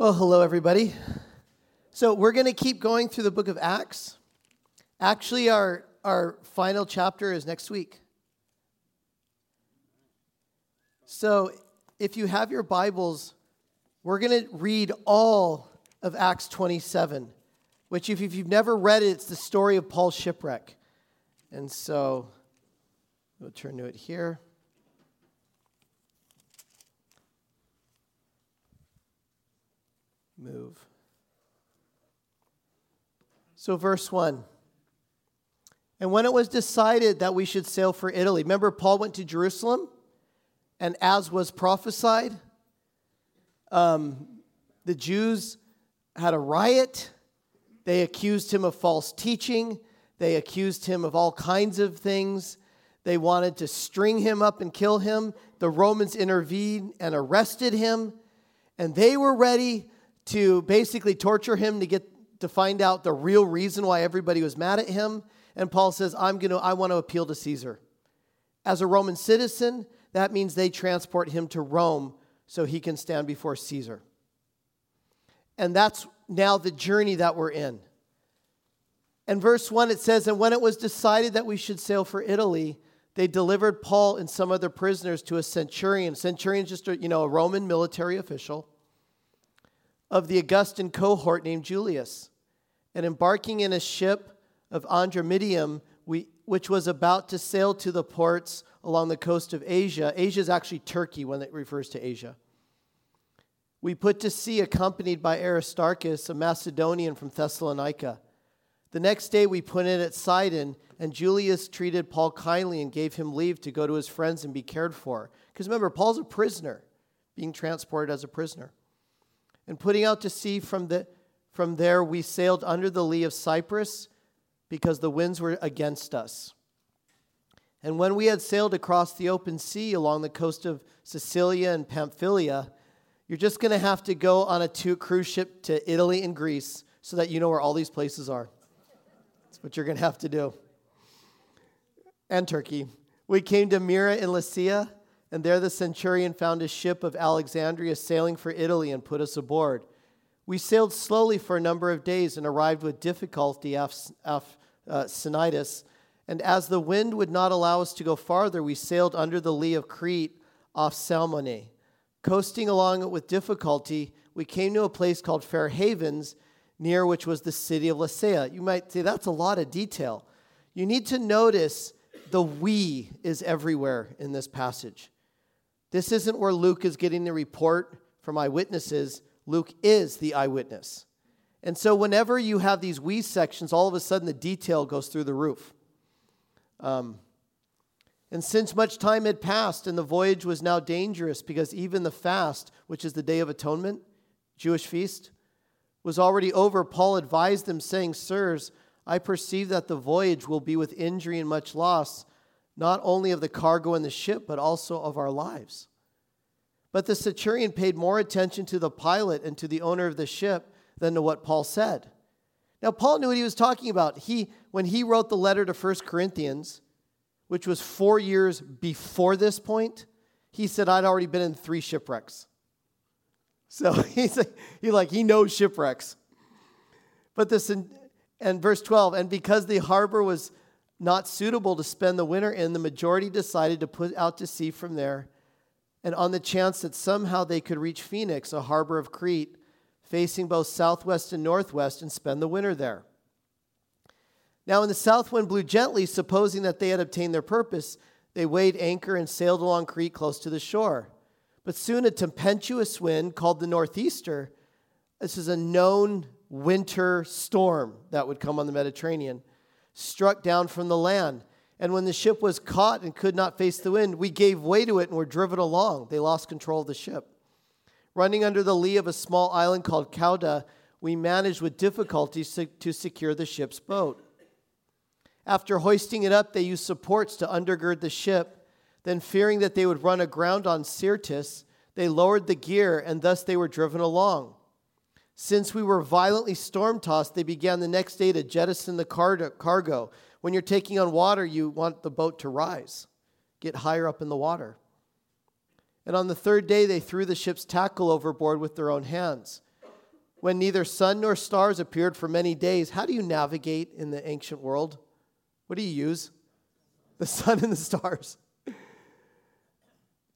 Well, hello, everybody. So, we're going to keep going through the book of Acts. Actually, our, our final chapter is next week. So, if you have your Bibles, we're going to read all of Acts 27, which, if you've never read it, it's the story of Paul's shipwreck. And so, we'll turn to it here. Move. So, verse 1. And when it was decided that we should sail for Italy, remember Paul went to Jerusalem, and as was prophesied, um, the Jews had a riot. They accused him of false teaching. They accused him of all kinds of things. They wanted to string him up and kill him. The Romans intervened and arrested him. And they were ready to basically torture him to get to find out the real reason why everybody was mad at him. And Paul says, I'm going to I want to appeal to Caesar. As a Roman citizen, that means they transport him to Rome so he can stand before Caesar. And that's now the journey that we're in. And verse 1 it says, And when it was decided that we should sail for Italy, they delivered Paul and some other prisoners to a centurion. Centurion just a, you know, a Roman military official of the Augustan cohort named Julius. And embarking in a ship of Adramyttium, we, which was about to sail to the ports along the coast of Asia. Asia is actually Turkey when it refers to Asia. We put to sea accompanied by Aristarchus, a Macedonian from Thessalonica. The next day we put in at Sidon, and Julius treated Paul kindly and gave him leave to go to his friends and be cared for. Because remember, Paul's a prisoner, being transported as a prisoner. And putting out to sea from, the, from there, we sailed under the lee of Cyprus because the winds were against us. And when we had sailed across the open sea along the coast of Cilicia and Pamphylia, you're just going to have to go on a two cruise ship to Italy and Greece so that you know where all these places are. That's what you're going to have to do. And Turkey. We came to Myra in Lycia and there the centurion found a ship of Alexandria sailing for Italy and put us aboard. We sailed slowly for a number of days and arrived with difficulty off, off uh, Cnidus. And as the wind would not allow us to go farther, we sailed under the lee of Crete off Salmone. Coasting along it with difficulty, we came to a place called Fair Havens, near which was the city of Lasea. You might say that's a lot of detail. You need to notice the we is everywhere in this passage. This isn't where Luke is getting the report from eyewitnesses. Luke is the eyewitness. And so, whenever you have these we sections, all of a sudden the detail goes through the roof. Um, and since much time had passed and the voyage was now dangerous, because even the fast, which is the Day of Atonement, Jewish feast, was already over, Paul advised them, saying, Sirs, I perceive that the voyage will be with injury and much loss not only of the cargo and the ship, but also of our lives. But the centurion paid more attention to the pilot and to the owner of the ship than to what Paul said. Now, Paul knew what he was talking about. He, when he wrote the letter to 1 Corinthians, which was four years before this point, he said, I'd already been in three shipwrecks. So he's like, he like he knows shipwrecks. But this and verse 12, and because the harbor was not suitable to spend the winter in, the majority decided to put out to sea from there. And on the chance that somehow they could reach Phoenix, a harbor of Crete, facing both southwest and northwest, and spend the winter there. Now, when the south wind blew gently, supposing that they had obtained their purpose, they weighed anchor and sailed along Crete close to the shore. But soon a tempestuous wind called the northeaster, this is a known winter storm that would come on the Mediterranean struck down from the land. And when the ship was caught and could not face the wind, we gave way to it and were driven along. They lost control of the ship. Running under the lee of a small island called Cauda, we managed with difficulty to secure the ship's boat. After hoisting it up, they used supports to undergird the ship. Then, fearing that they would run aground on Syrtis, they lowered the gear, and thus they were driven along. Since we were violently storm tossed, they began the next day to jettison the cargo. When you're taking on water, you want the boat to rise, get higher up in the water. And on the third day, they threw the ship's tackle overboard with their own hands. when neither sun nor stars appeared for many days. How do you navigate in the ancient world? What do you use? The sun and the stars.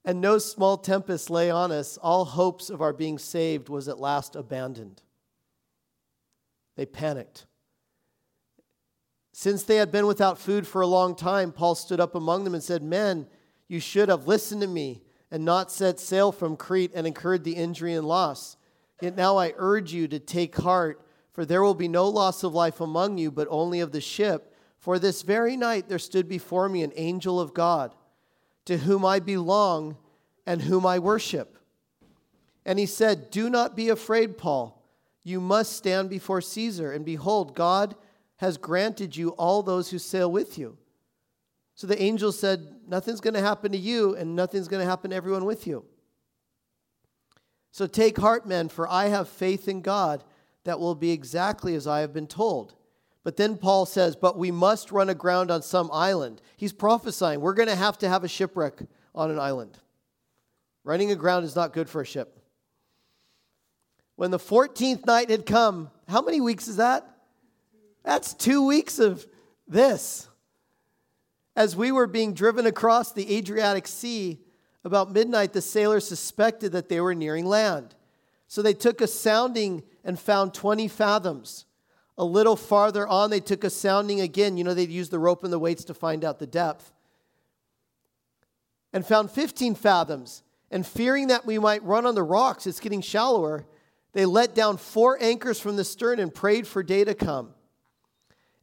And no small tempest lay on us. All hopes of our being saved was at last abandoned. They panicked. Since they had been without food for a long time, Paul stood up among them and said, Men, you should have listened to me and not set sail from Crete and incurred the injury and loss. Yet now I urge you to take heart, for there will be no loss of life among you, but only of the ship. For this very night there stood before me an angel of God, to whom I belong and whom I worship. And he said, Do not be afraid, Paul. You must stand before Caesar, and behold, God has granted you all those who sail with you. So the angel said, Nothing's going to happen to you, and nothing's going to happen to everyone with you. So take heart, men, for I have faith in God that will be exactly as I have been told. But then Paul says, But we must run aground on some island. He's prophesying we're going to have to have a shipwreck on an island. Running aground is not good for a ship. When the 14th night had come, how many weeks is that? That's two weeks of this. As we were being driven across the Adriatic Sea, about midnight, the sailors suspected that they were nearing land. So they took a sounding and found 20 fathoms. A little farther on, they took a sounding again. You know, they'd use the rope and the weights to find out the depth. And found 15 fathoms. And fearing that we might run on the rocks, it's getting shallower, they let down four anchors from the stern and prayed for day to come.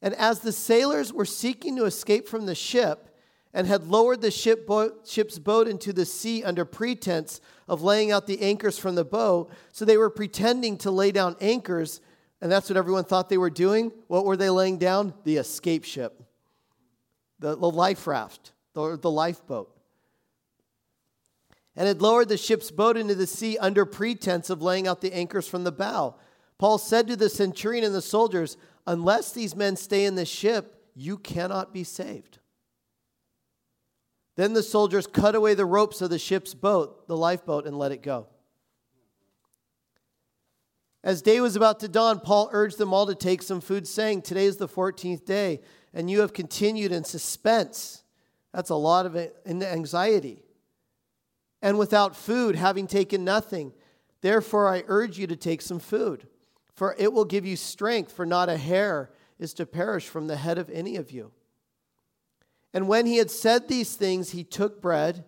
And as the sailors were seeking to escape from the ship and had lowered the ship boat, ship's boat into the sea under pretense of laying out the anchors from the boat, so they were pretending to lay down anchors, and that's what everyone thought they were doing. What were they laying down? The escape ship, the, the life raft, the, the lifeboat. And had lowered the ship's boat into the sea under pretense of laying out the anchors from the bow. Paul said to the centurion and the soldiers, Unless these men stay in the ship, you cannot be saved. Then the soldiers cut away the ropes of the ship's boat, the lifeboat, and let it go. As day was about to dawn, Paul urged them all to take some food, saying, Today is the 14th day, and you have continued in suspense. That's a lot of anxiety. And without food, having taken nothing. Therefore, I urge you to take some food for it will give you strength, for not a hair is to perish from the head of any of you. And when he had said these things, he took bread,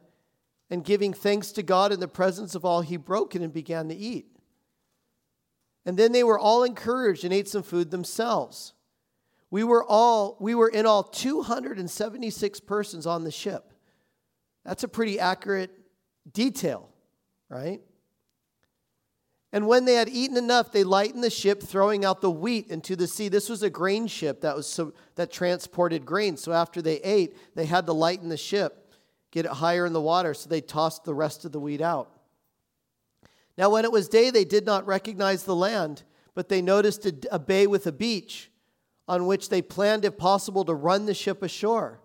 and giving thanks to God in the presence of all, he broke it and began to eat. And then they were all encouraged and ate some food themselves. We were all we were in all 276 persons on the ship. That's a pretty accurate detail, right? And when they had eaten enough, they lightened the ship, throwing out the wheat into the sea. This was a grain ship that, was so, that transported grain. So after they ate, they had to lighten the ship, get it higher in the water. So they tossed the rest of the wheat out. Now, when it was day, they did not recognize the land, but they noticed a, a bay with a beach on which they planned, if possible, to run the ship ashore.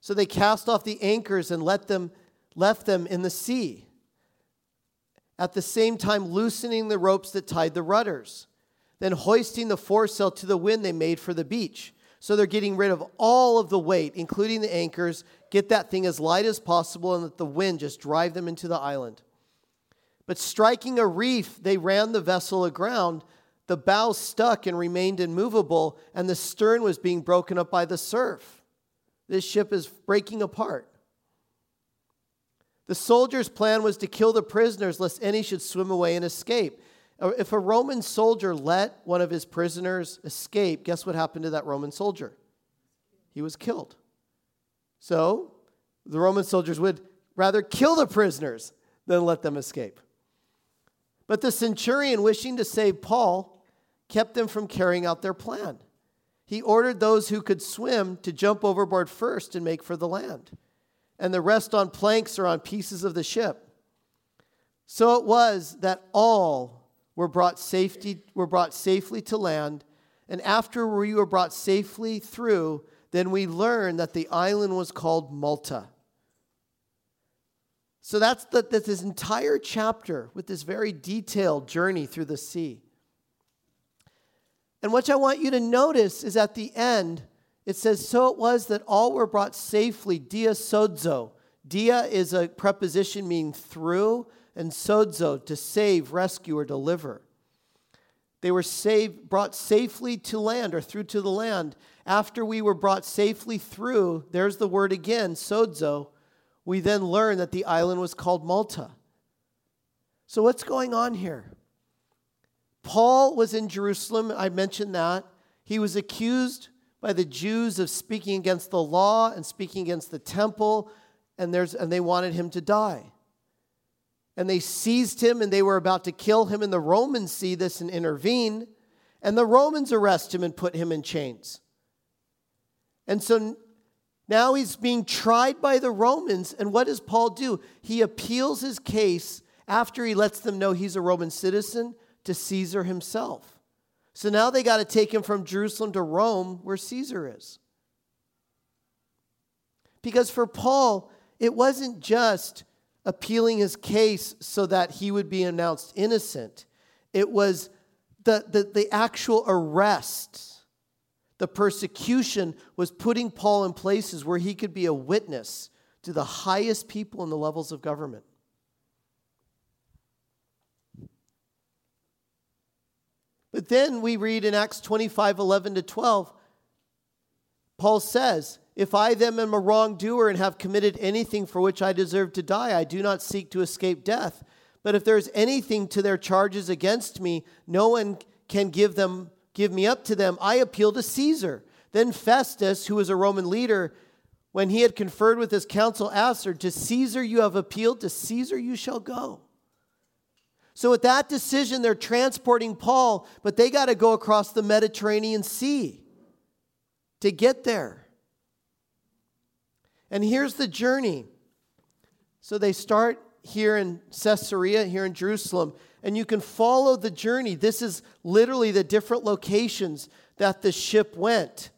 So they cast off the anchors and let them, left them in the sea at the same time loosening the ropes that tied the rudders. Then hoisting the foresail to the wind, they made for the beach. So they're getting rid of all of the weight, including the anchors, get that thing as light as possible, and let the wind just drive them into the island. But striking a reef, they ran the vessel aground. The bow stuck and remained immovable, and the stern was being broken up by the surf. This ship is breaking apart. The soldiers' plan was to kill the prisoners lest any should swim away and escape. Uh, if a Roman soldier let one of his prisoners escape, guess what happened to that Roman soldier? He was killed. So the Roman soldiers would rather kill the prisoners than let them escape. But the centurion, wishing to save Paul, kept them from carrying out their plan. He ordered those who could swim to jump overboard first and make for the land and the rest on planks or on pieces of the ship. So it was that all were brought, safety, were brought safely to land, and after we were brought safely through, then we learned that the island was called Malta. So that's, the, this entire chapter with this very detailed journey through the sea. And what I want you to notice is at the end, it says, So it was that all were brought safely, dia sozo. Dia is a preposition meaning through, and sozo, to save, rescue, or deliver. They were saved, brought safely to land or through to the land. After we were brought safely through, there's the word again, sozo, we then learn that the island was called Malta. So, what's going on here? Paul was in Jerusalem, I mentioned that. He was accused by the Jews of speaking against the law and speaking against the temple, and, there's, and they wanted him to die. And they seized him and they were about to kill him, and the Romans see this and intervene, and the Romans arrest him and put him in chains. And so now he's being tried by the Romans, and what does Paul do? He appeals his case after he lets them know he's a Roman citizen to Caesar himself. So now they got to take him from Jerusalem to Rome, where Caesar is. Because for Paul, it wasn't just appealing his case so that he would be announced innocent, it was the, the, the actual arrest, the persecution was putting Paul in places where he could be a witness to the highest people in the levels of government. But then we read in Acts 25 11 to 12, Paul says, If I then am a wrongdoer and have committed anything for which I deserve to die, I do not seek to escape death. But if there is anything to their charges against me, no one can give them give me up to them. I appeal to Caesar. Then Festus, who was a Roman leader, when he had conferred with his council, answered, To Caesar you have appealed, to Caesar you shall go. So, with that decision, they're transporting Paul, but they got to go across the Mediterranean Sea to get there. And here's the journey. So, they start here in Caesarea, here in Jerusalem, and you can follow the journey. This is literally the different locations that the ship went.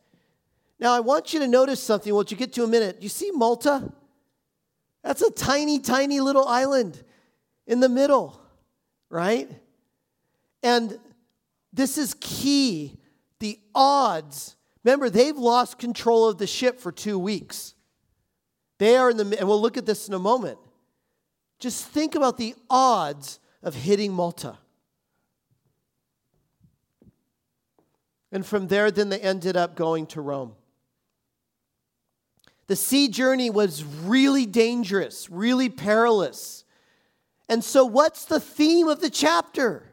Now, I want you to notice something once you get to a minute. You see Malta? That's a tiny, tiny little island in the middle right? And this is key. The odds, remember, they've lost control of the ship for two weeks. They are in the, and we'll look at this in a moment. Just think about the odds of hitting Malta. And from there, then they ended up going to Rome. The sea journey was really dangerous, really perilous. And so, what's the theme of the chapter?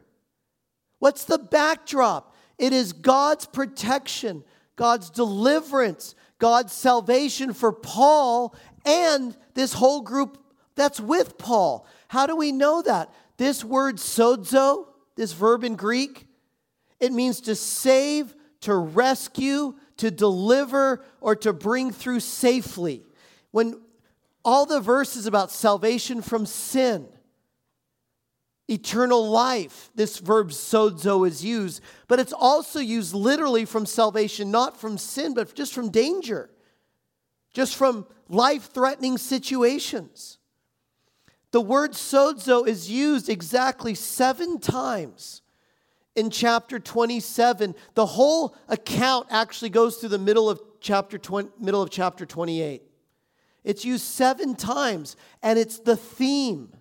What's the backdrop? It is God's protection, God's deliverance, God's salvation for Paul and this whole group that's with Paul. How do we know that? This word sozo, this verb in Greek, it means to save, to rescue, to deliver, or to bring through safely. When all the verses about salvation from sin, eternal life. This verb sozo is used, but it's also used literally from salvation, not from sin, but just from danger, just from life threatening situations. The word sozo is used exactly seven times in chapter 27. The whole account actually goes through the middle of chapter 20, middle of chapter 28. It's used seven times, and it's the theme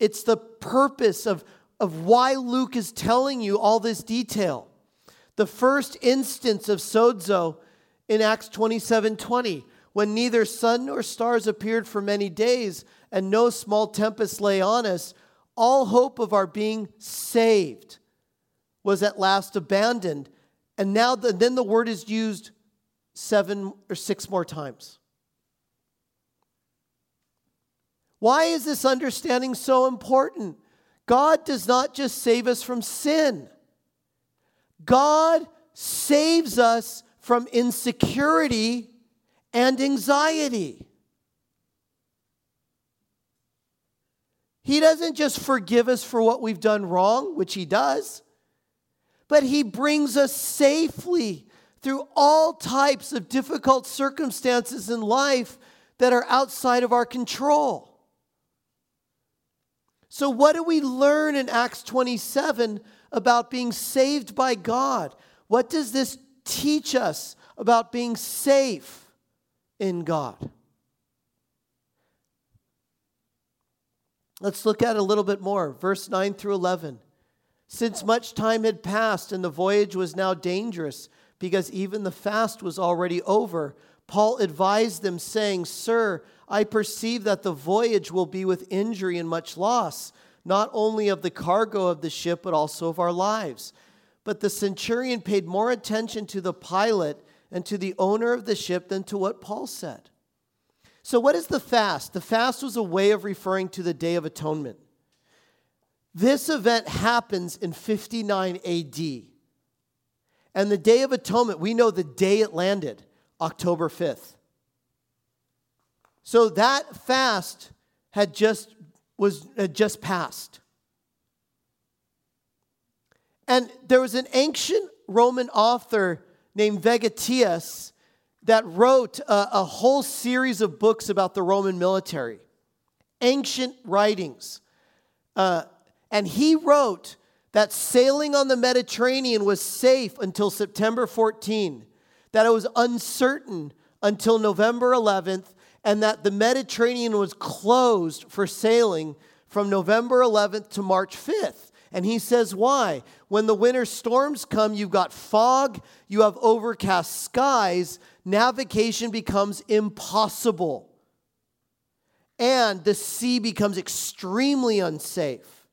it's the purpose of, of why Luke is telling you all this detail. The first instance of sozo in Acts 27 20, when neither sun nor stars appeared for many days and no small tempest lay on us, all hope of our being saved was at last abandoned. And now, the, then the word is used seven or six more times. Why is this understanding so important? God does not just save us from sin, God saves us from insecurity and anxiety. He doesn't just forgive us for what we've done wrong, which He does, but He brings us safely through all types of difficult circumstances in life that are outside of our control. So, what do we learn in Acts 27 about being saved by God? What does this teach us about being safe in God? Let's look at it a little bit more. Verse 9 through 11. Since much time had passed and the voyage was now dangerous, because even the fast was already over, Paul advised them, saying, Sir, I perceive that the voyage will be with injury and much loss, not only of the cargo of the ship, but also of our lives. But the centurion paid more attention to the pilot and to the owner of the ship than to what Paul said. So, what is the fast? The fast was a way of referring to the Day of Atonement. This event happens in 59 AD. And the Day of Atonement, we know the day it landed, October 5th. So that fast had just was had just passed. And there was an ancient Roman author named Vegetius that wrote a, a whole series of books about the Roman military, ancient writings. Uh, and he wrote that sailing on the Mediterranean was safe until September 14, that it was uncertain until November 11th, and that the Mediterranean was closed for sailing from November 11th to March 5th. And he says, why? When the winter storms come, you've got fog, you have overcast skies, navigation becomes impossible. And the sea becomes extremely unsafe.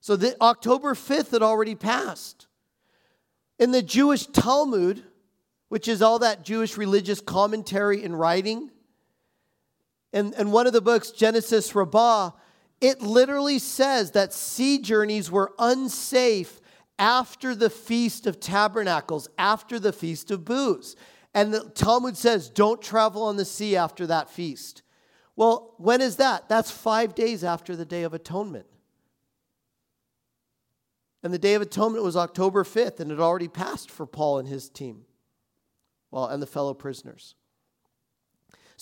So the, October 5th had already passed. In the Jewish Talmud, which is all that Jewish religious commentary and writing. And, and one of the books, Genesis Rabbah, it literally says that sea journeys were unsafe after the Feast of Tabernacles, after the Feast of Booths. And the Talmud says, don't travel on the sea after that feast. Well, when is that? That's five days after the Day of Atonement. And the Day of Atonement was October 5th, and it already passed for Paul and his team well, and the fellow prisoners.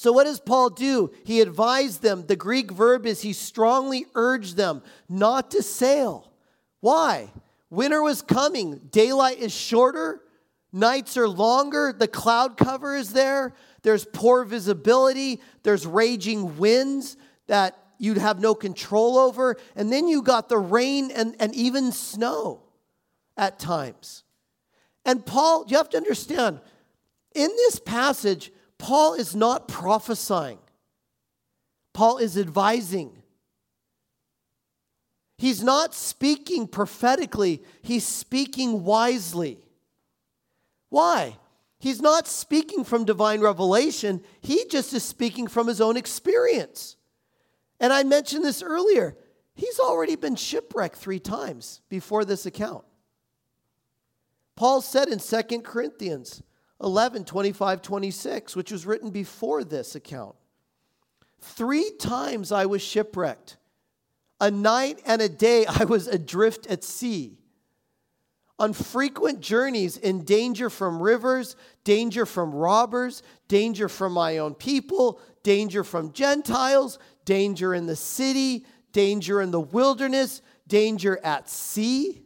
So, what does Paul do? He advised them. The Greek verb is he strongly urged them not to sail. Why? Winter was coming. Daylight is shorter, nights are longer, the cloud cover is there, there's poor visibility, there's raging winds that you'd have no control over, and then you got the rain and, and even snow at times. And Paul, you have to understand, in this passage, Paul is not prophesying, Paul is advising. He's not speaking prophetically, he's speaking wisely. Why? He's not speaking from divine revelation, he just is speaking from his own experience. And I mentioned this earlier. He's already been shipwrecked three times before this account. Paul said in 2 Corinthians, 11, 25, 26, which was written before this account. Three times I was shipwrecked. A night and a day I was adrift at sea. On frequent journeys, in danger from rivers, danger from robbers, danger from my own people, danger from Gentiles, danger in the city, danger in the wilderness, danger at sea,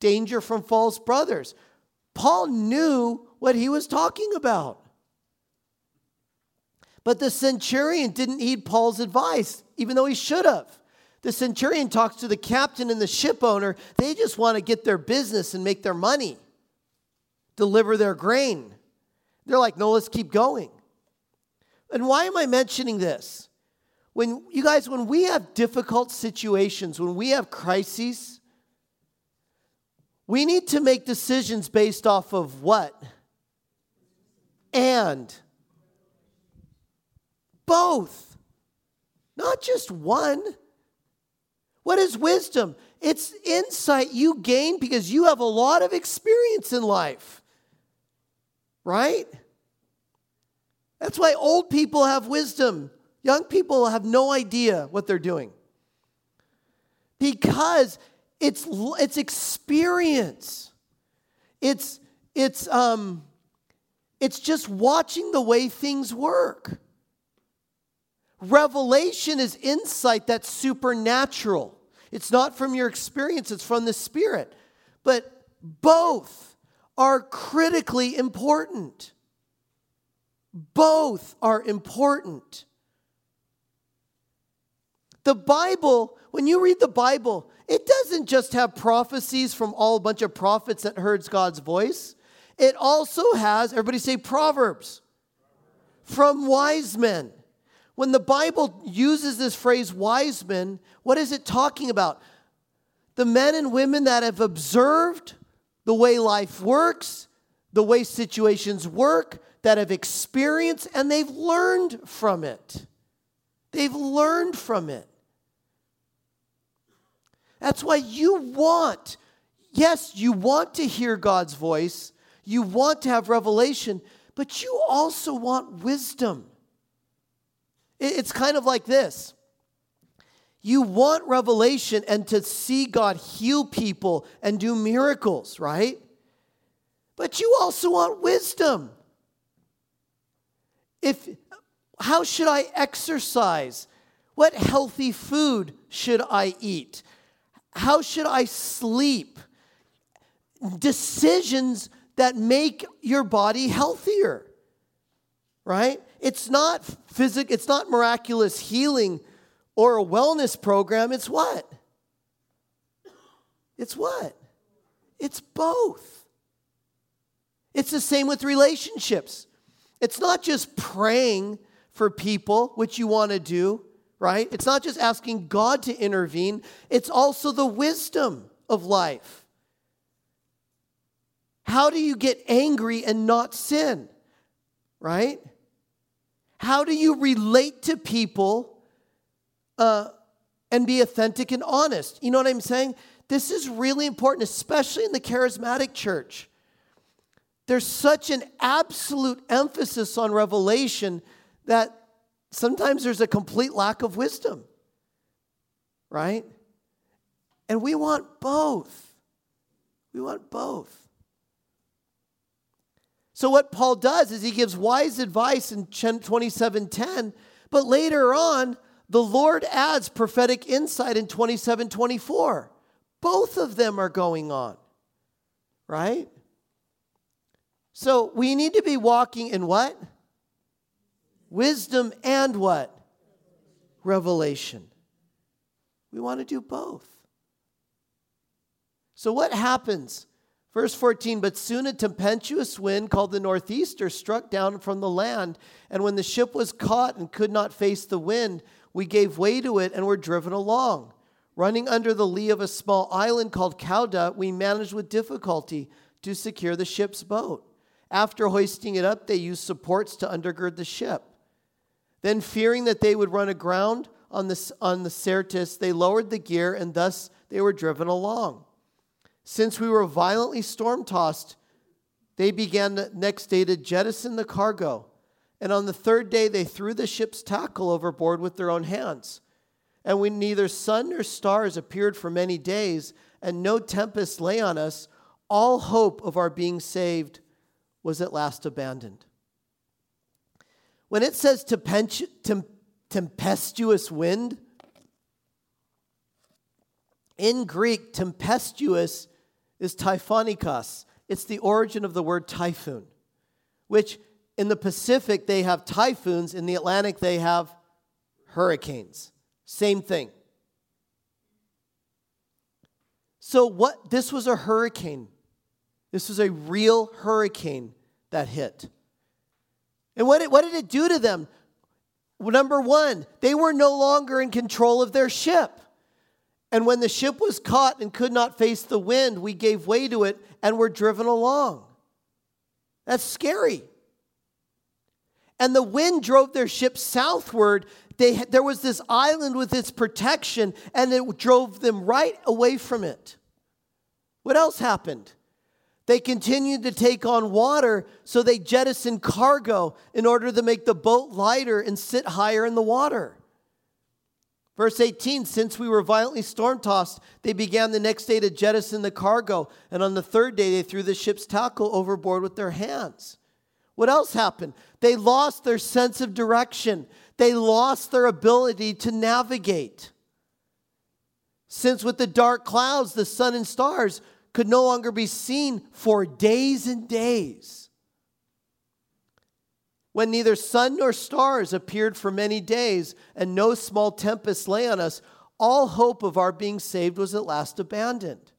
danger from false brothers. Paul knew what he was talking about. But the centurion didn't heed Paul's advice, even though he should have. The centurion talks to the captain and the ship owner. They just want to get their business and make their money, deliver their grain. They're like, no, let's keep going. And why am I mentioning this? When you guys, when we have difficult situations, when we have crises, we need to make decisions based off of what? And both, not just one. What is wisdom? It's insight you gain because you have a lot of experience in life, right? That's why old people have wisdom. Young people have no idea what they're doing. Because it's, it's experience. It's, it's, um, it's just watching the way things work. Revelation is insight that's supernatural. It's not from your experience, it's from the Spirit. But both are critically important. Both are important. The Bible, when you read the Bible, it doesn't just have prophecies from all a bunch of prophets that heard God's voice. It also has, everybody say Proverbs, from wise men. When the Bible uses this phrase wise men, what is it talking about? The men and women that have observed the way life works, the way situations work, that have experienced, and they've learned from it. They've learned from it. That's why you want, yes, you want to hear God's voice, you want to have revelation, but you also want wisdom. It's kind of like this. You want revelation and to see God heal people and do miracles, right? But you also want wisdom. If how should I exercise? What healthy food should I eat? How should I sleep? Decisions that make your body healthier. Right? It's not physic, it's not miraculous healing or a wellness program. It's what? It's what? It's both. It's the same with relationships. It's not just praying for people, which you want to do, right? It's not just asking God to intervene, it's also the wisdom of life. How do you get angry and not sin, right? How do you relate to people uh, and be authentic and honest? You know what I'm saying? This is really important, especially in the charismatic church. There's such an absolute emphasis on revelation that sometimes there's a complete lack of wisdom, right? And we want both. We want both. So what Paul does is he gives wise advice in 27:10, but later on the Lord adds prophetic insight in 27:24. Both of them are going on. Right? So we need to be walking in what? Wisdom and what? Revelation. We want to do both. So what happens Verse 14, but soon a tempestuous wind called the northeaster struck down from the land, and when the ship was caught and could not face the wind, we gave way to it and were driven along. Running under the lee of a small island called Cauda, we managed with difficulty to secure the ship's boat. After hoisting it up, they used supports to undergird the ship. Then, fearing that they would run aground on the, on the Syrtis, they lowered the gear, and thus they were driven along. Since we were violently storm tossed, they began the next day to jettison the cargo. And on the third day, they threw the ship's tackle overboard with their own hands. And when neither sun nor stars appeared for many days, and no tempest lay on us, all hope of our being saved was at last abandoned. When it says tempestuous wind, in Greek, tempestuous is typhonikos. It's the origin of the word typhoon, which in the Pacific they have typhoons, in the Atlantic they have hurricanes. Same thing. So what this was a hurricane. This was a real hurricane that hit. And what, it, what did it do to them? Well, number one, they were no longer in control of their ship. And when the ship was caught and could not face the wind, we gave way to it and were driven along. That's scary. And the wind drove their ship southward. They, there was this island with its protection, and it drove them right away from it. What else happened? They continued to take on water, so they jettisoned cargo in order to make the boat lighter and sit higher in the water. Verse 18 Since we were violently storm tossed, they began the next day to jettison the cargo, and on the third day they threw the ship's tackle overboard with their hands. What else happened? They lost their sense of direction. They lost their ability to navigate. Since with the dark clouds, the sun and stars could no longer be seen for days and days. When neither sun nor stars appeared for many days, and no small tempest lay on us, all hope of our being saved was at last abandoned.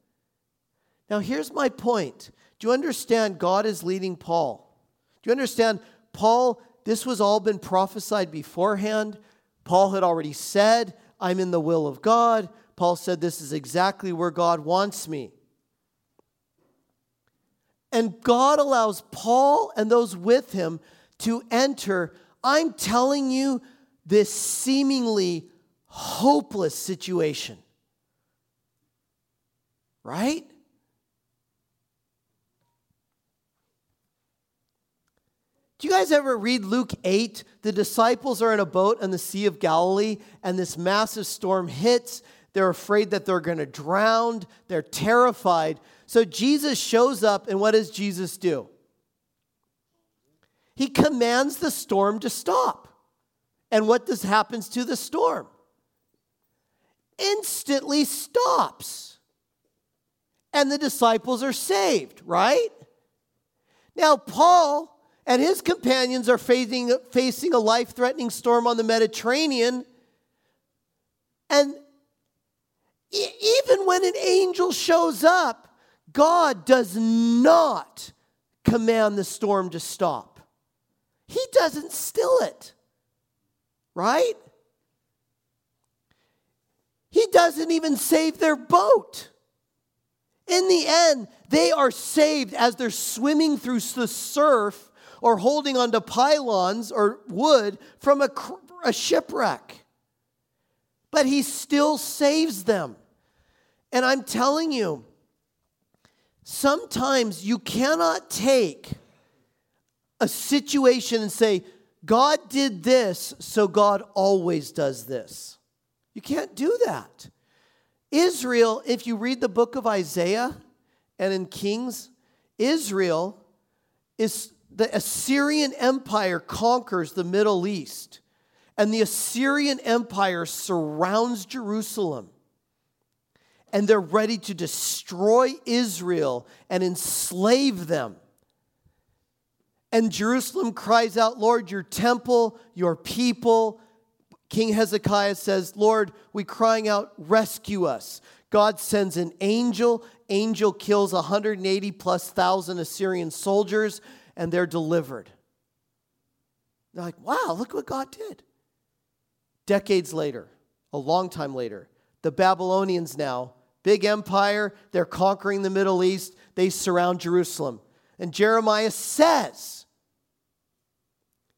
Now, here's my point. Do you understand God is leading Paul? Do you understand Paul? This was all been prophesied beforehand. Paul had already said, I'm in the will of God. Paul said, This is exactly where God wants me. And God allows Paul and those with him to enter, I'm telling you, this seemingly hopeless situation. Right? Do you guys ever read Luke 8? The disciples are in a boat on the Sea of Galilee, and this massive storm hits. They're afraid that they're going to drown. They're terrified. So Jesus shows up, and what does Jesus do? He commands the storm to stop. And what does happens to the storm? Instantly stops. And the disciples are saved, right? Now, Paul and his companions are facing, facing a life threatening storm on the Mediterranean. And even when an angel shows up, God does not command the storm to stop. He doesn't still it, right? He doesn't even save their boat. In the end, they are saved as they're swimming through the surf or holding onto pylons or wood from a, a shipwreck. But he still saves them. And I'm telling you, sometimes you cannot take a situation and say, God did this, so God always does this. You can't do that. Israel, if you read the book of Isaiah and in Kings, Israel is the Assyrian Empire conquers the Middle East, and the Assyrian Empire surrounds Jerusalem. And they're ready to destroy Israel and enslave them. And Jerusalem cries out, Lord, your temple, your people. King Hezekiah says, Lord, we crying out, rescue us. God sends an angel. Angel kills 180 plus thousand Assyrian soldiers and they're delivered. They're like, wow, look what God did. Decades later, a long time later, the Babylonians now, big empire, they're conquering the Middle East, they surround Jerusalem. And Jeremiah says,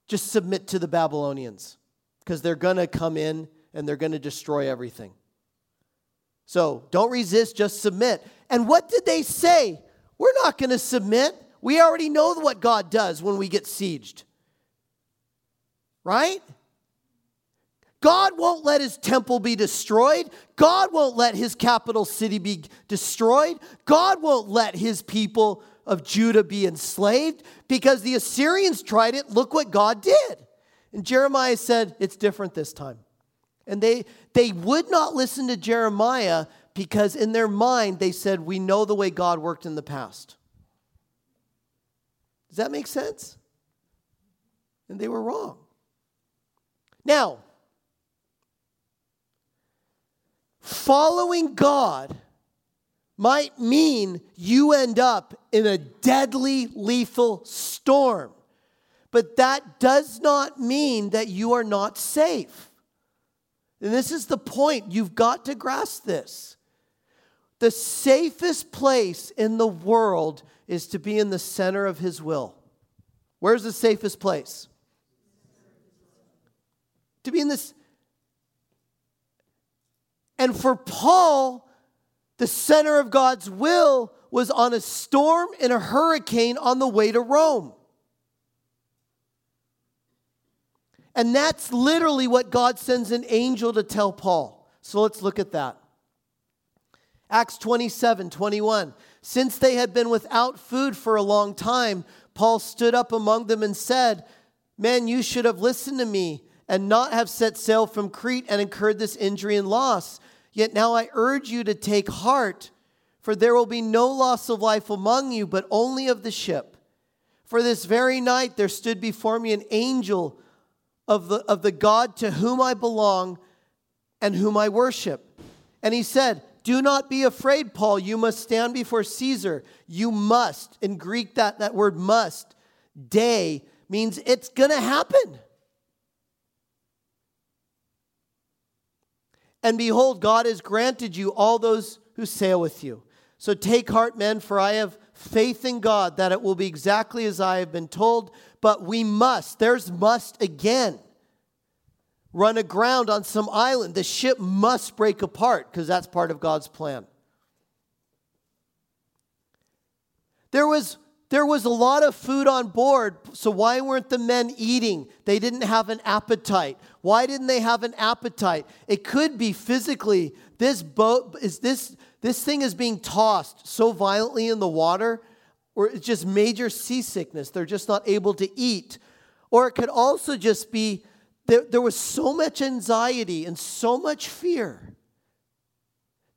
just submit to the Babylonians because they're going to come in and they're going to destroy everything. So don't resist, just submit. And what did they say? We're not going to submit. We already know what God does when we get sieged. Right? God won't let his temple be destroyed. God won't let his capital city be destroyed. God won't let his people of Judah be enslaved because the Assyrians tried it. Look what God did. And Jeremiah said, It's different this time. And they, they would not listen to Jeremiah because in their mind they said, We know the way God worked in the past. Does that make sense? And they were wrong. Now, following God might mean you end up in a deadly, lethal storm. But that does not mean that you are not safe. And this is the point. You've got to grasp this. The safest place in the world is to be in the center of His will. Where's the safest place? To be in this. And for Paul, the center of God's will was on a storm and a hurricane on the way to Rome. And that's literally what God sends an angel to tell Paul. So let's look at that. Acts 27 21. Since they had been without food for a long time, Paul stood up among them and said, Men, you should have listened to me and not have set sail from Crete and incurred this injury and loss. Yet now I urge you to take heart, for there will be no loss of life among you, but only of the ship. For this very night there stood before me an angel of the, of the God to whom I belong and whom I worship. And he said, Do not be afraid, Paul. You must stand before Caesar. You must. In Greek, that, that word must, dei, means it's going to happen. And behold, God has granted you all those who sail with you. So take heart, men, for I have faith in God that it will be exactly as I have been told, but we must, there's must again, run aground on some island. The ship must break apart because that's part of God's plan. There was there was a lot of food on board, so why weren't the men eating? They didn't have an appetite. Why didn't they have an appetite? It could be physically. This boat is this this thing is being tossed so violently in the water, or it's just major seasickness. They're just not able to eat. Or it could also just be there, there was so much anxiety and so much fear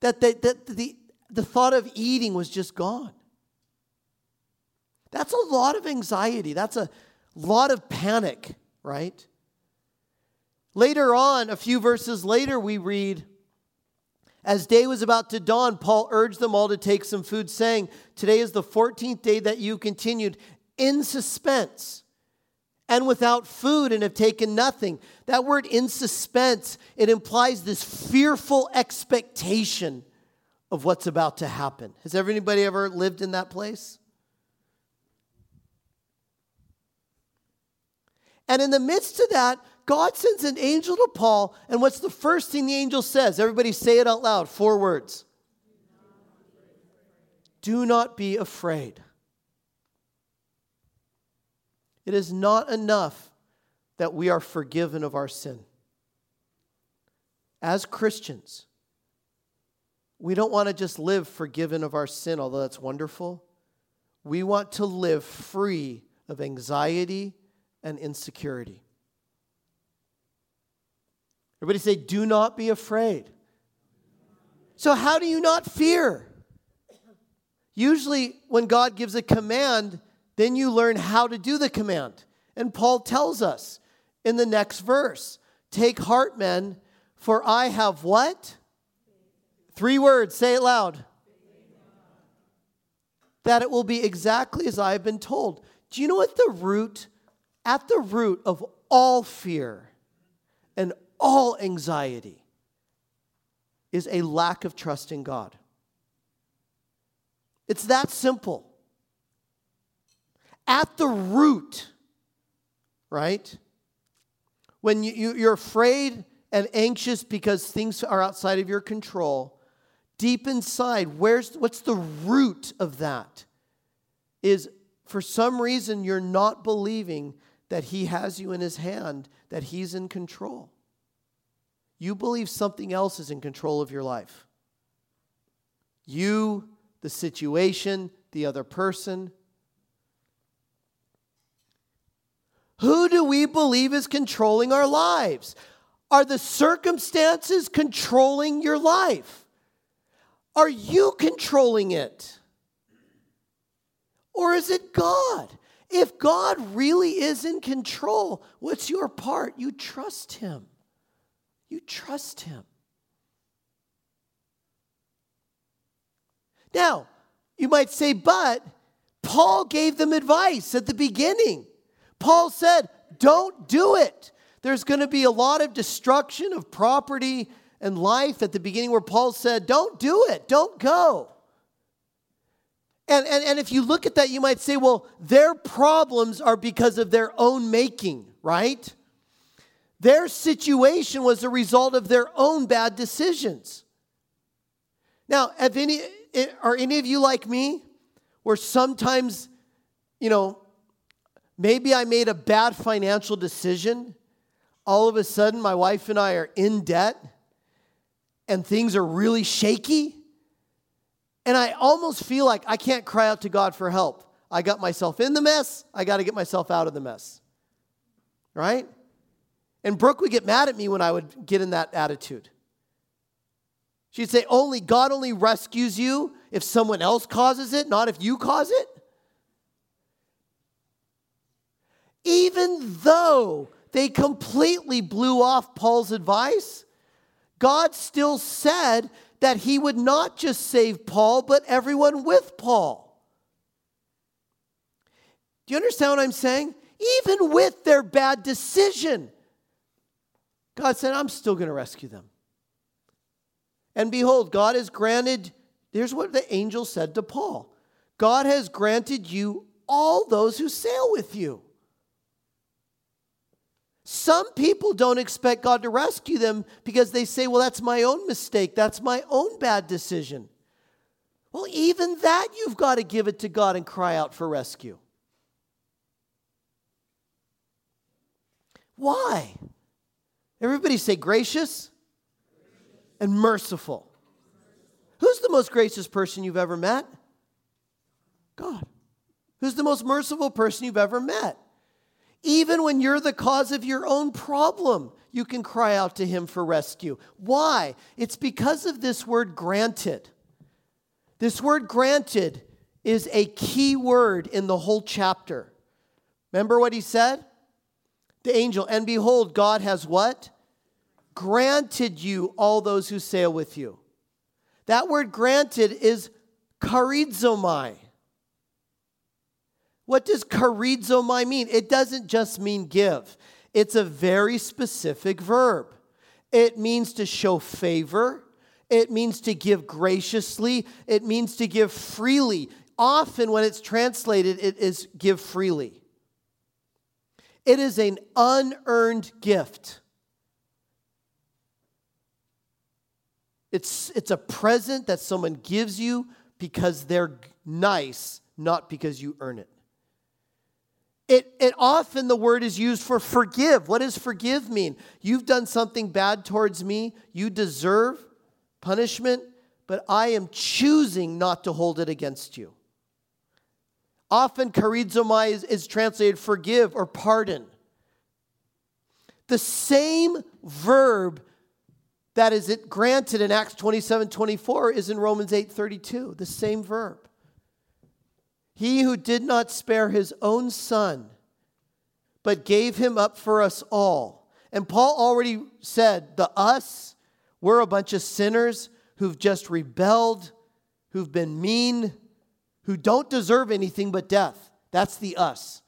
that, they, that the, the thought of eating was just gone. That's a lot of anxiety. That's a lot of panic, right? Later on, a few verses later, we read, as day was about to dawn, Paul urged them all to take some food, saying, Today is the 14th day that you continued in suspense and without food and have taken nothing. That word in suspense, it implies this fearful expectation of what's about to happen. Has everybody ever lived in that place? And in the midst of that, God sends an angel to Paul, and what's the first thing the angel says? Everybody say it out loud. Four words. Do not be afraid. It is not enough that we are forgiven of our sin. As Christians, we don't want to just live forgiven of our sin, although that's wonderful. We want to live free of anxiety and insecurity. Everybody say, do not be afraid. So, how do you not fear? Usually, when God gives a command, then you learn how to do the command. And Paul tells us in the next verse Take heart, men, for I have what? Three words, say it loud. That it will be exactly as I have been told. Do you know what the root, at the root of all fear and all anxiety is a lack of trust in God. It's that simple. At the root, right? When you, you're afraid and anxious because things are outside of your control, deep inside, where's what's the root of that? Is for some reason you're not believing that he has you in his hand, that he's in control. You believe something else is in control of your life. You, the situation, the other person. Who do we believe is controlling our lives? Are the circumstances controlling your life? Are you controlling it? Or is it God? If God really is in control, what's your part? You trust Him. You trust Him. Now, you might say, but Paul gave them advice at the beginning. Paul said, don't do it. There's going to be a lot of destruction of property and life at the beginning where Paul said, don't do it, don't go. And, and, and if you look at that, you might say, well, their problems are because of their own making, right? Their situation was a result of their own bad decisions. Now, have any, eh, are any of you like me, where sometimes, you know, maybe I made a bad financial decision? All of a sudden, my wife and I are in debt and things are really shaky. And I almost feel like I can't cry out to God for help. I got myself in the mess, I got to get myself out of the mess. Right? And Brooke would get mad at me when I would get in that attitude. She'd say, Only God only rescues you if someone else causes it, not if you cause it. Even though they completely blew off Paul's advice, God still said that he would not just save Paul, but everyone with Paul. Do you understand what I'm saying? Even with their bad decision, God said, I'm still going to rescue them. And behold, God has granted, here's what the angel said to Paul God has granted you all those who sail with you. Some people don't expect God to rescue them because they say, well, that's my own mistake. That's my own bad decision. Well, even that you've got to give it to God and cry out for rescue. Why? Everybody say gracious and merciful. Who's the most gracious person you've ever met? God. Who's the most merciful person you've ever met? Even when you're the cause of your own problem, you can cry out to Him for rescue. Why? It's because of this word granted. This word granted is a key word in the whole chapter. Remember what he said? The angel, and behold, God has what? Granted you all those who sail with you. That word granted is charizomai. What does charizomai mean? It doesn't just mean give, it's a very specific verb. It means to show favor, it means to give graciously, it means to give freely. Often, when it's translated, it is give freely. It is an unearned gift. It's, it's a present that someone gives you because they're nice, not because you earn it. It, it often the word is used for forgive. What does forgive mean? You've done something bad towards me, you deserve punishment, but I am choosing not to hold it against you. Often charizomai is, is translated forgive or pardon. The same verb that is it granted in Acts 27 24 is in Romans 8 32. The same verb. He who did not spare his own son, but gave him up for us all. And Paul already said, the us, we're a bunch of sinners who've just rebelled, who've been mean, who don't deserve anything but death. That's the us.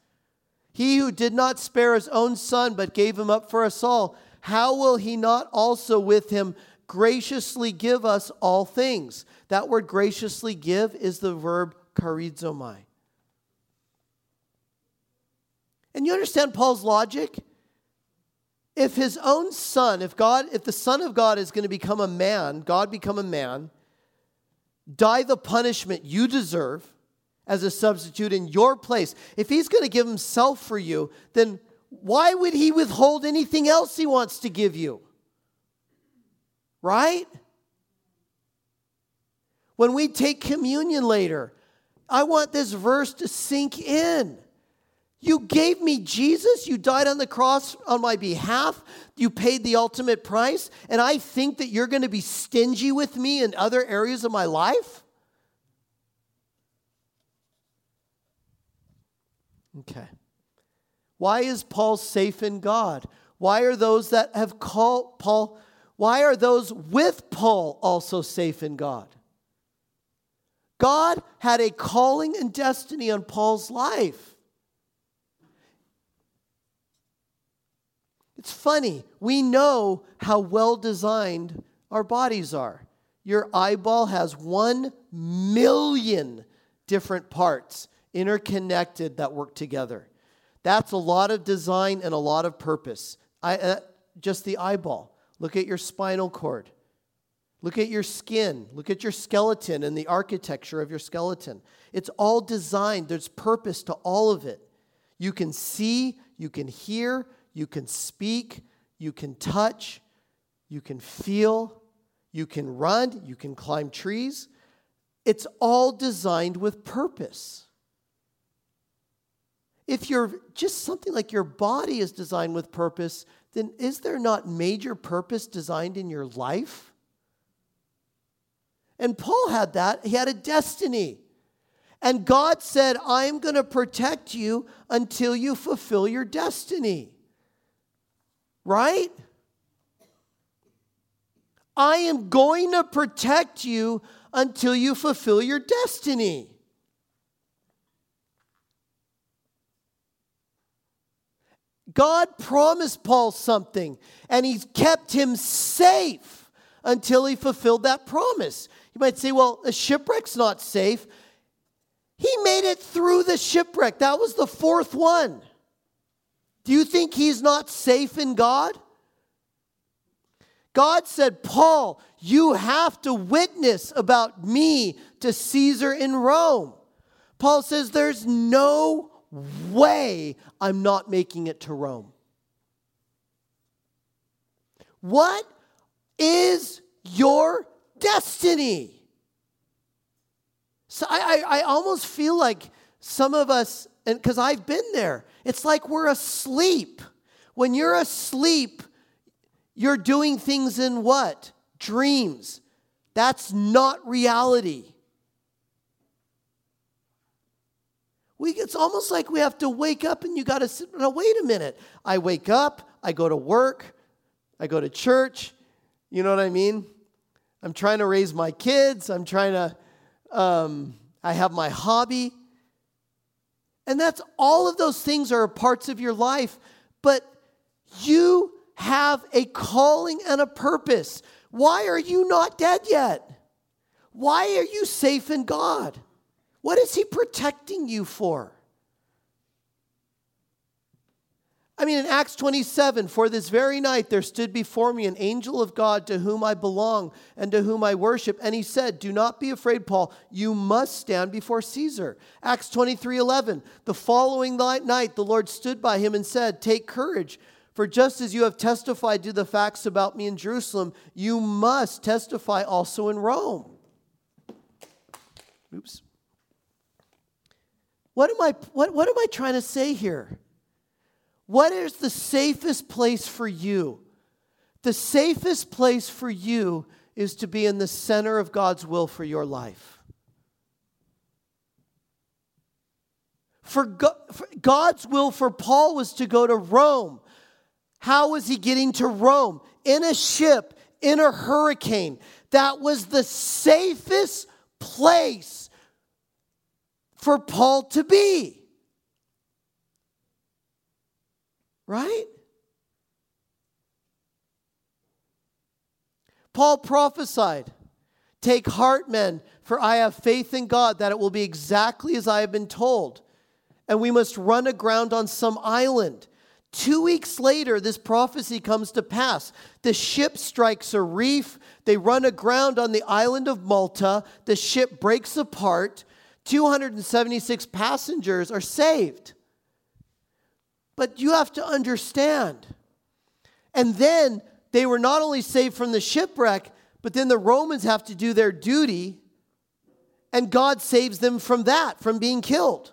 He who did not spare his own son, but gave him up for us all, how will he not also with him graciously give us all things? That word graciously give is the verb charizomai. And you understand Paul's logic? If his own son, if God, if the Son of God is going to become a man, God become a man, die the punishment you deserve as a substitute in your place, if he's going to give himself for you, then why would he withhold anything else he wants to give you? Right? When we take communion later, I want this verse to sink in. You gave me Jesus. You died on the cross on my behalf. You paid the ultimate price. And I think that you're going to be stingy with me in other areas of my life? Okay. Why is Paul safe in God? Why are those that have called Paul, why are those with Paul also safe in God? God had a calling and destiny on Paul's life. It's funny. We know how well designed our bodies are. Your eyeball has one million different parts interconnected that work together. That's a lot of design and a lot of purpose. I, uh, just the eyeball. Look at your spinal cord. Look at your skin. Look at your skeleton and the architecture of your skeleton. It's all designed, there's purpose to all of it. You can see, you can hear, you can speak, you can touch, you can feel, you can run, you can climb trees. It's all designed with purpose. if you're just something like your body is designed with purpose, then is there not major purpose designed in your life? And Paul had that. He had a destiny. And God said, I'm going to protect you until you fulfill your destiny. Right? I am going to protect you until you fulfill your destiny. God promised Paul something, and he's kept him safe until he fulfilled that promise. You might say, well, a shipwreck's not safe. He made it through the shipwreck. That was the fourth one. Do you think he's not safe in God? God said, Paul, you have to witness about me to Caesar in Rome. Paul says, There's no way I'm not making it to Rome. What is your destiny? So I, I, I almost feel like some of us, and because I've been there, it's like we're asleep. When you're asleep, you're doing things in what? Dreams. That's not reality. We, it's almost like we have to wake up and you got to sit. Now, wait a minute. I wake up, I go to work, I go to church. You know what I mean? I'm trying to raise my kids. I'm trying to, um, I have my hobby. And that's all of those things are parts of your life. But you have a calling and a purpose. Why are you not dead yet? Why are you safe in God? What is He protecting you for? I mean, in Acts 27, for this very night there stood before me an angel of God to whom I belong and to whom I worship. And he said, Do not be afraid, Paul. You must stand before Caesar. Acts 23 11, the following night the Lord stood by him and said, Take courage. For just as you have testified to the facts about me in Jerusalem, you must testify also in Rome. Oops. What am I, what, what am I trying to say here? What is the safest place for you? The safest place for you is to be in the center of God's will for your life. For, God's will for Paul was to go to Rome. How was he getting to Rome? In a ship, in a hurricane. That was the safest place for Paul to be. Right? Paul prophesied Take heart, men, for I have faith in God that it will be exactly as I have been told. And we must run aground on some island. Two weeks later, this prophecy comes to pass. The ship strikes a reef. They run aground on the island of Malta. The ship breaks apart. 276 passengers are saved. But you have to understand. And then they were not only saved from the shipwreck, but then the Romans have to do their duty, and God saves them from that, from being killed.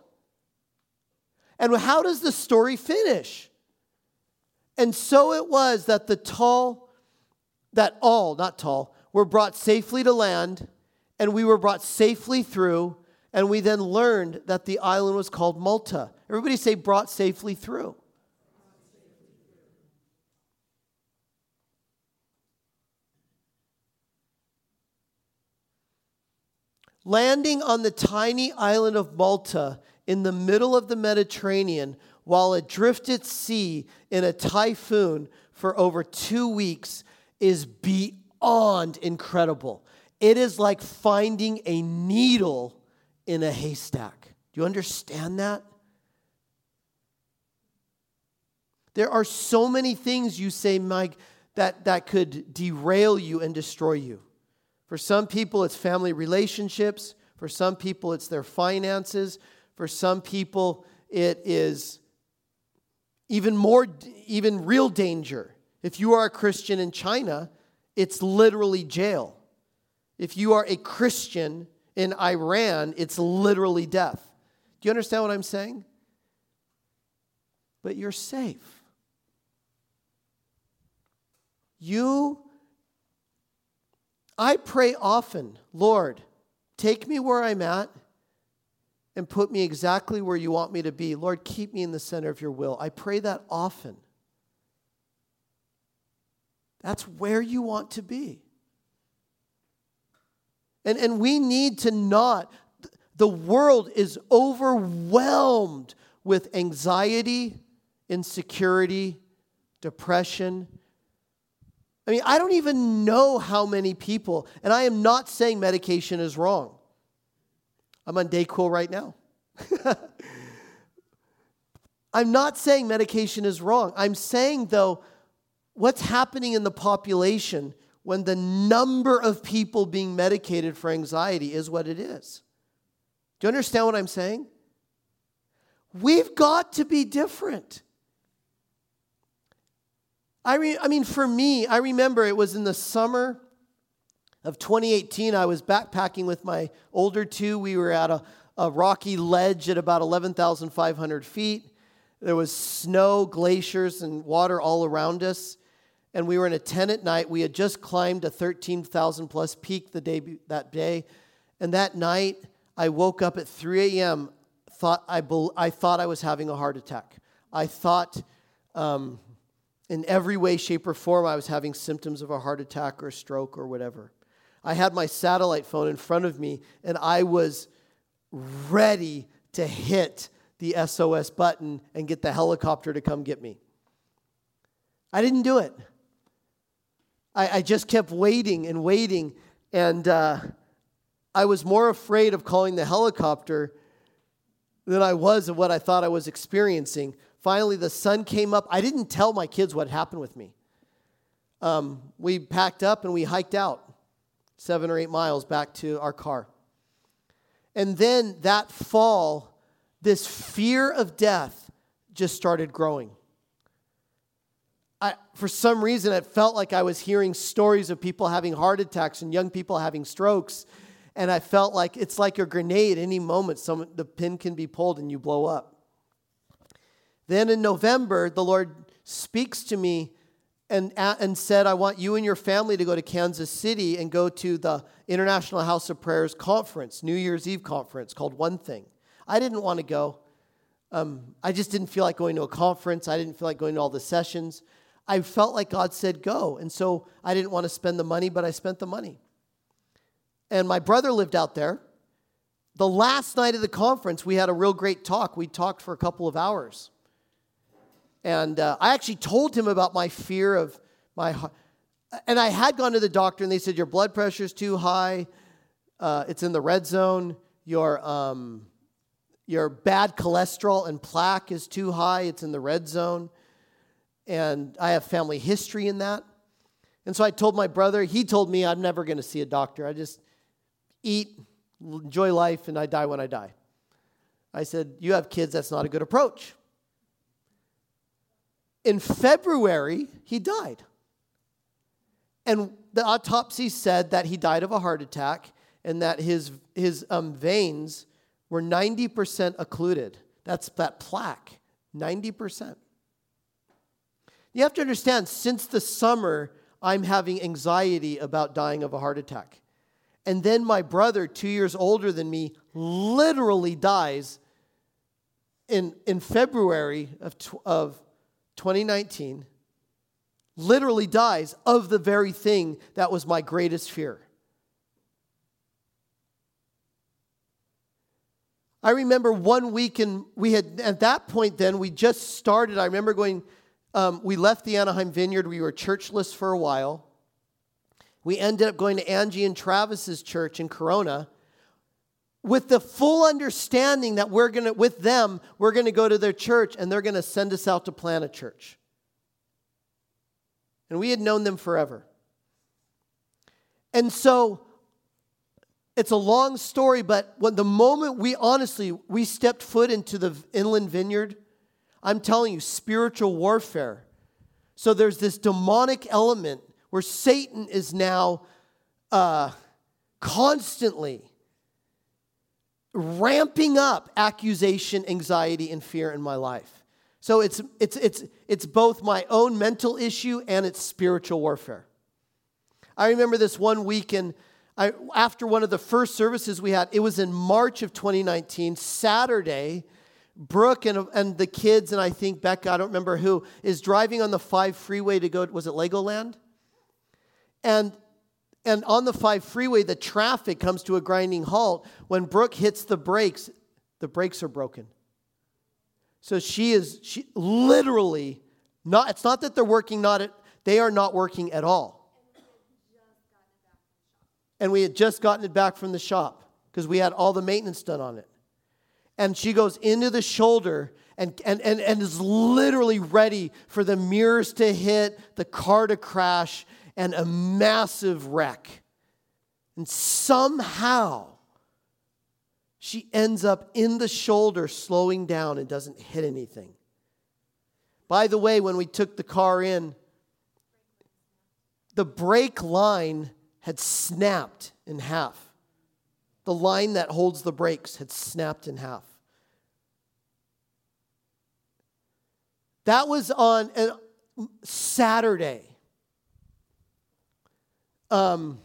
And how does the story finish? And so it was that the tall, that all, not tall, were brought safely to land, and we were brought safely through, and we then learned that the island was called Malta. Everybody say, brought safely through. Landing on the tiny island of Malta in the middle of the Mediterranean while adrift at sea in a typhoon for over two weeks is beyond incredible. It is like finding a needle in a haystack. Do you understand that? There are so many things you say, Mike, that, that could derail you and destroy you. For some people, it's family relationships. For some people, it's their finances. For some people, it is even more, even real danger. If you are a Christian in China, it's literally jail. If you are a Christian in Iran, it's literally death. Do you understand what I'm saying? but you're safe. You, I pray often, Lord, take me where I'm at and put me exactly where you want me to be. Lord, keep me in the center of your will. I pray that often. That's where you want to be. And, and we need to not, the world is overwhelmed with anxiety, insecurity, depression. I mean, I don't even know how many people, and I am not saying medication is wrong. I'm on Dayquil right now. I'm not saying medication is wrong. I'm saying, though, what's happening in the population when the number of people being medicated for anxiety is what it is. Do you understand what I'm saying? We've got to be different. I, re- I mean, for me, I remember it was in the summer of 2018. I was backpacking with my older two. We were at a, a rocky ledge at about 11,500 feet. There was snow, glaciers, and water all around us. And we were in a tent at night. We had just climbed a 13,000 plus peak the day, that day. And that night, I woke up at 3 a.m. Thought I, I thought I was having a heart attack. I thought um, in every way, shape, or form I was having symptoms of a heart attack or a stroke or whatever. I had my satellite phone in front of me and I was ready to hit the SOS button and get the helicopter to come get me. I didn't do it. I, I just kept waiting and waiting, and uh, I was more afraid of calling the helicopter than I was of what I thought I was experiencing. Finally, the sun came up. I didn't tell my kids what happened with me. Um, we packed up and we hiked out seven or eight miles back to our car. And then that fall, this fear of death just started growing. I, for some reason, it felt like I was hearing stories of people having heart attacks and young people having strokes. And I felt like it's like a grenade. Any moment, some, the pin can be pulled and you blow up. Then in November, the Lord speaks to me and, and said, I want you and your family to go to Kansas City and go to the International House of Prayers conference, New Year's Eve conference called One Thing. I didn't want to go. Um, I just didn't feel like going to a conference. I didn't feel like going to all the sessions. I felt like God said go. And so I didn't want to spend the money, but I spent the money. And my brother lived out there. The last night of the conference, we had a real great talk. We talked for a couple of hours. And uh, I actually told him about my fear of my heart. And I had gone to the doctor, and they said, Your blood pressure is too high. Uh, it's in the red zone. Your, um, your bad cholesterol and plaque is too high. It's in the red zone. And I have family history in that. And so I told my brother, he told me I'm never going to see a doctor. I just eat, enjoy life, and I die when I die. I said, You have kids, that's not a good approach. In February, he died. And the autopsy said that he died of a heart attack and that his, his um, veins were 90% occluded. That's that plaque, 90%. You have to understand, since the summer, I'm having anxiety about dying of a heart attack. And then my brother, two years older than me, literally dies in, in February of, of 2019 literally dies of the very thing that was my greatest fear. I remember one week, and we had, at that point, then, we just started. I remember going, um, we left the Anaheim Vineyard. We were churchless for a while. We ended up going to Angie and Travis's church in Corona with the full understanding that we're going to, with them, we're going to go to their church and they're going to send us out to plant a church. And we had known them forever. And so it's a long story, but when the moment we honestly we stepped foot into the inland vineyard, I'm telling you, spiritual warfare. So there's this demonic element where Satan is now uh, constantly ramping up accusation, anxiety, and fear in my life. So it's, it's, it's, it's both my own mental issue and it's spiritual warfare. I remember this one weekend I, after one of the first services we had, it was in March of 2019, Saturday. Brooke and, and the kids, and I think Becca, I don't remember who, is driving on the 5 freeway to go, was it Legoland? And, and on the 5 freeway, the traffic comes to a grinding halt. When Brooke hits the brakes, the brakes are broken. So she is she literally not, it's not that they're working not at, they are not working at all. And we had just gotten it back from the shop because we had all the maintenance done on it. And she goes into the shoulder and, and, and, and is literally ready for the mirrors to hit, the car to crash, and a massive wreck. And somehow, she ends up in the shoulder, slowing down and doesn't hit anything. By the way, when we took the car in, the brake line had snapped in half. The line that holds the brakes had snapped in half. That was on a Saturday. Um,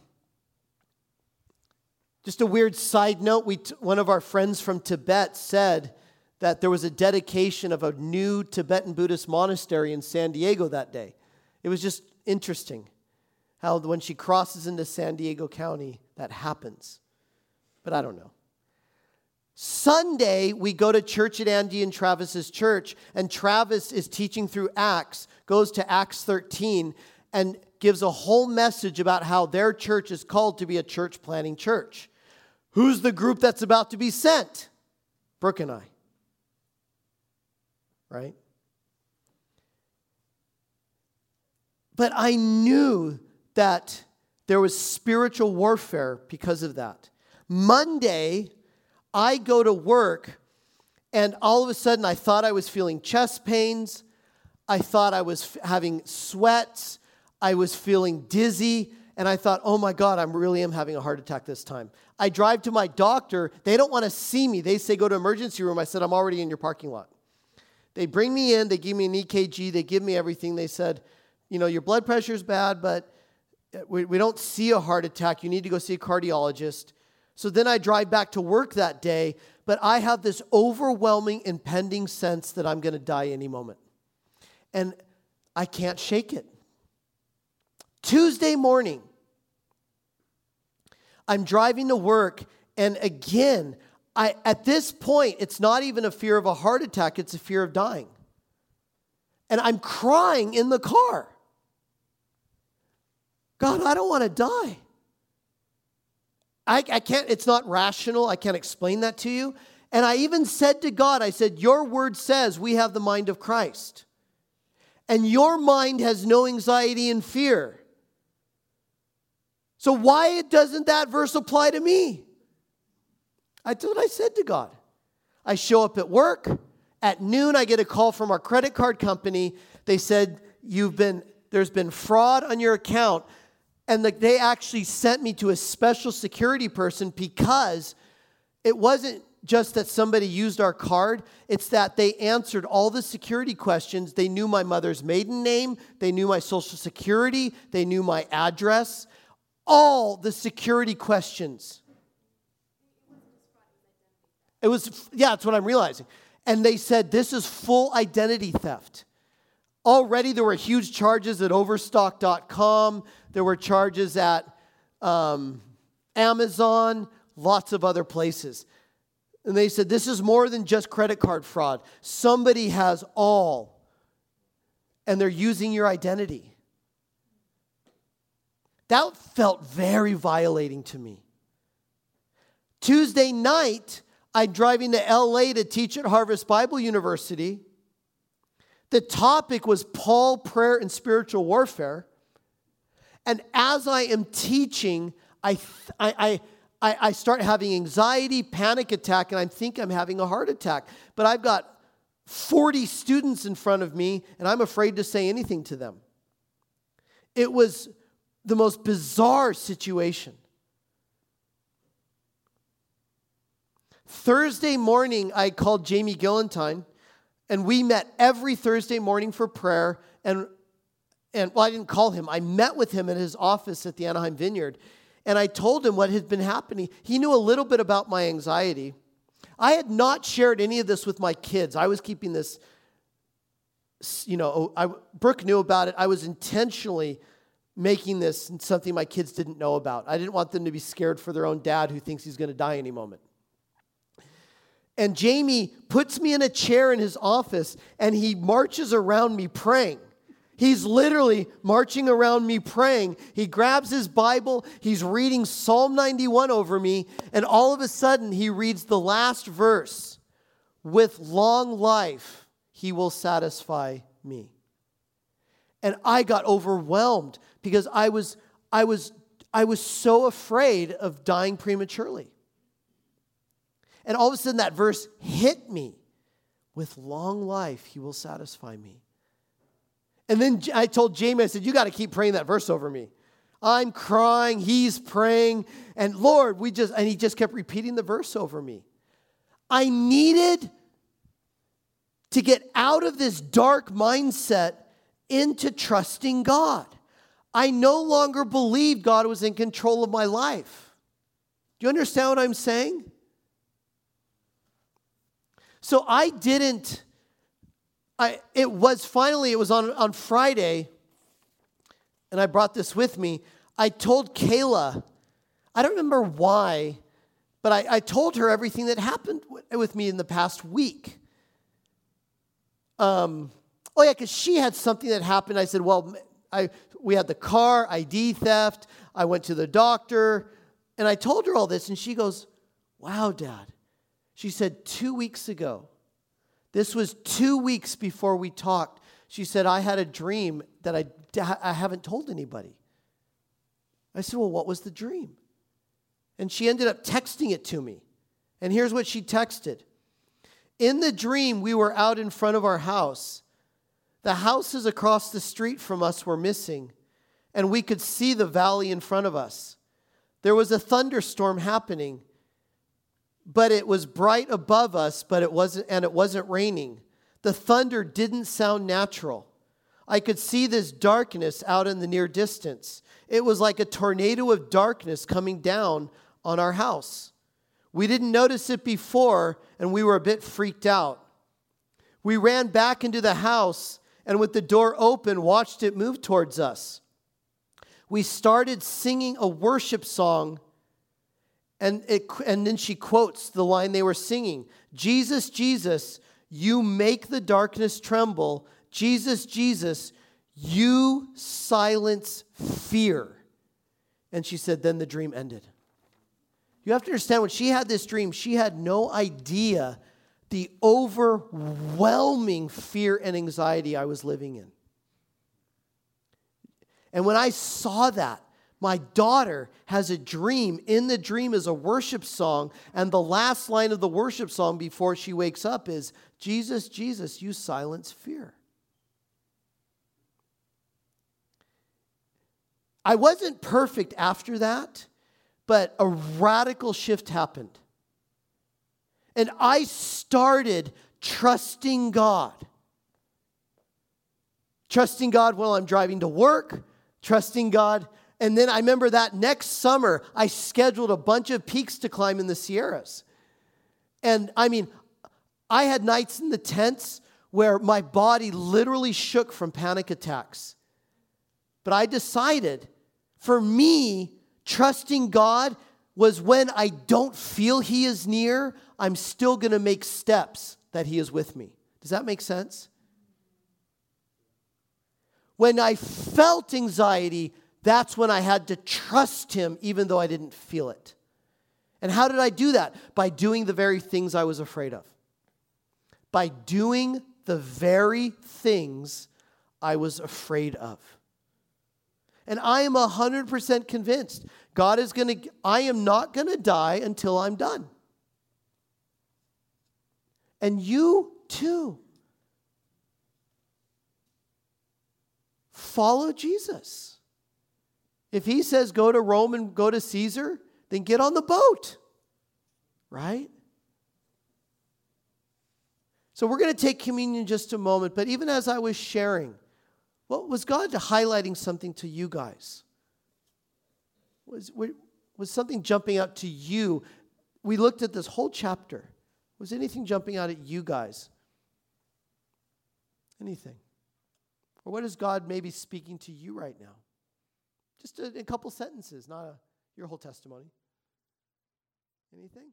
just a weird side note we t- one of our friends from Tibet said that there was a dedication of a new Tibetan Buddhist monastery in San Diego that day. It was just interesting how when she crosses into San Diego County, that happens. But I don't know. Sunday, we go to church at Andy and Travis's church, and Travis is teaching through Acts, goes to Acts 13, and gives a whole message about how their church is called to be a church planning church. Who's the group that's about to be sent? Brooke and I. Right? But I knew that there was spiritual warfare because of that. Monday, I go to work, and all of a sudden, I thought I was feeling chest pains. I thought I was having sweats. I was feeling dizzy. And I thought, oh my God, I really am having a heart attack this time. I drive to my doctor. They don't want to see me. They say, go to emergency room. I said, I'm already in your parking lot. They bring me in. They give me an EKG. They give me everything. They said, you know, your blood pressure is bad, but uh, we, we don't see a heart attack. You need to go see a cardiologist. So then I drive back to work that day, but I have this overwhelming, impending sense that I'm going to die any moment. And I can't shake it. Tuesday morning, I'm driving to work, and again, I, at this point, it's not even a fear of a heart attack, it's a fear of dying. And I'm crying in the car. God, I don't want to die. I, I can't, it's not rational. I can't explain that to you. And I even said to God, I said, Your word says we have the mind of Christ. And your mind has no anxiety and fear. So why doesn't that verse apply to me? That's what I said to God. I show up at work. At noon, I get a call from our credit card company. They said, You've been, there's been fraud on your account. And the, they actually sent me to a special security person because it wasn't just that somebody used our card, it's that they answered all the security questions. They knew my mother's maiden name, they knew my social security, they knew my address, all the security questions. It was, yeah, that's what I'm realizing. And they said, this is full identity theft. Already there were huge charges at overstock.com. There were charges at um, Amazon, lots of other places. And they said, This is more than just credit card fraud. Somebody has all, and they're using your identity. That felt very violating to me. Tuesday night, I'm driving to LA to teach at Harvest Bible University. The topic was Paul, prayer, and spiritual warfare. And as I am teaching, I, I, I, I start having anxiety, panic attack, and I think I'm having a heart attack. But I've got 40 students in front of me, and I'm afraid to say anything to them. It was the most bizarre situation. Thursday morning, I called Jamie Gillentine And we met every Thursday morning for prayer. And, and well, I didn't call him, I met with him at his office at the Anaheim Vineyard. And I told him what had been happening. He knew a little bit about my anxiety. I had not shared any of this with my kids. I was keeping this, you know, oh, I, Brooke knew about it. I was intentionally making this something my kids didn't know about. I didn't want them to be scared for their own dad who thinks he's going to die any moment. And Jamie puts me in a chair in his office and he marches around me praying. He's literally marching around me praying. He grabs his Bible, he's reading Psalm 91 over me, and all of a sudden he reads the last verse With long life, he will satisfy me. And I got overwhelmed because I was, I was, I was so afraid of dying prematurely. And all of a sudden, that verse hit me. With long life, he will satisfy me. And then I told Jamie, I said, You got to keep praying that verse over me. I'm crying, he's praying, and Lord, we just, and he just kept repeating the verse over me. I needed to get out of this dark mindset into trusting God. I no longer believed God was in control of my life. Do you understand what I'm saying? So I didn't, I, it was finally, it was on, on Friday, and I brought this with me. I told Kayla, I don't remember why, but I, I told her everything that happened with me in the past week. Um, oh, yeah, because she had something that happened. I said, well, I, we had the car, ID theft. I went to the doctor, and I told her all this, and she goes, wow, Dad, she said, Two weeks ago, this was two weeks before we talked. She said, I had a dream that I, I haven't told anybody. I said, Well, what was the dream? And she ended up texting it to me. And here's what she texted In the dream, we were out in front of our house. The houses across the street from us were missing, and we could see the valley in front of us. There was a thunderstorm happening but it was bright above us, but it wasn't, and it wasn't raining. The thunder didn't sound natural. I could see this darkness out in the near distance. It was like a tornado of darkness coming down on our house. We didn't notice it before, and we were a bit freaked out. We ran back into the house and, with the door open, watched it move towards us. We started singing a worship song and, it, and then she quotes the line they were singing Jesus, Jesus, you make the darkness tremble. Jesus, Jesus, you silence fear. And she said, then the dream ended. You have to understand when she had this dream, she had no idea the overwhelming fear and anxiety I was living in. And when I saw that, my daughter has a dream. In the dream is a worship song, and the last line of the worship song before she wakes up is Jesus, Jesus, you silence fear. I wasn't perfect after that, but a radical shift happened. And I started trusting God. Trusting God while I'm driving to work, trusting God and then I remember that next summer, I scheduled a bunch of peaks to climb in the Sierras. And I mean, I had nights in the tents where my body literally shook from panic attacks. But I decided for me, trusting God was when I don't feel He is near, I'm still gonna make steps that He is with me. Does that make sense? When I felt anxiety, that's when I had to trust him even though I didn't feel it. And how did I do that? By doing the very things I was afraid of. By doing the very things I was afraid of. And I am 100% convinced God is going to, I am not going to die until I'm done. And you too. Follow Jesus. If he says go to Rome and go to Caesar, then get on the boat, right? So we're going to take communion just a moment, but even as I was sharing, what was God highlighting something to you guys? Was, was something jumping out to you? We looked at this whole chapter. Was anything jumping out at you guys? Anything? Or what is God maybe speaking to you right now? Just a, a couple sentences, not a, your whole testimony. Anything?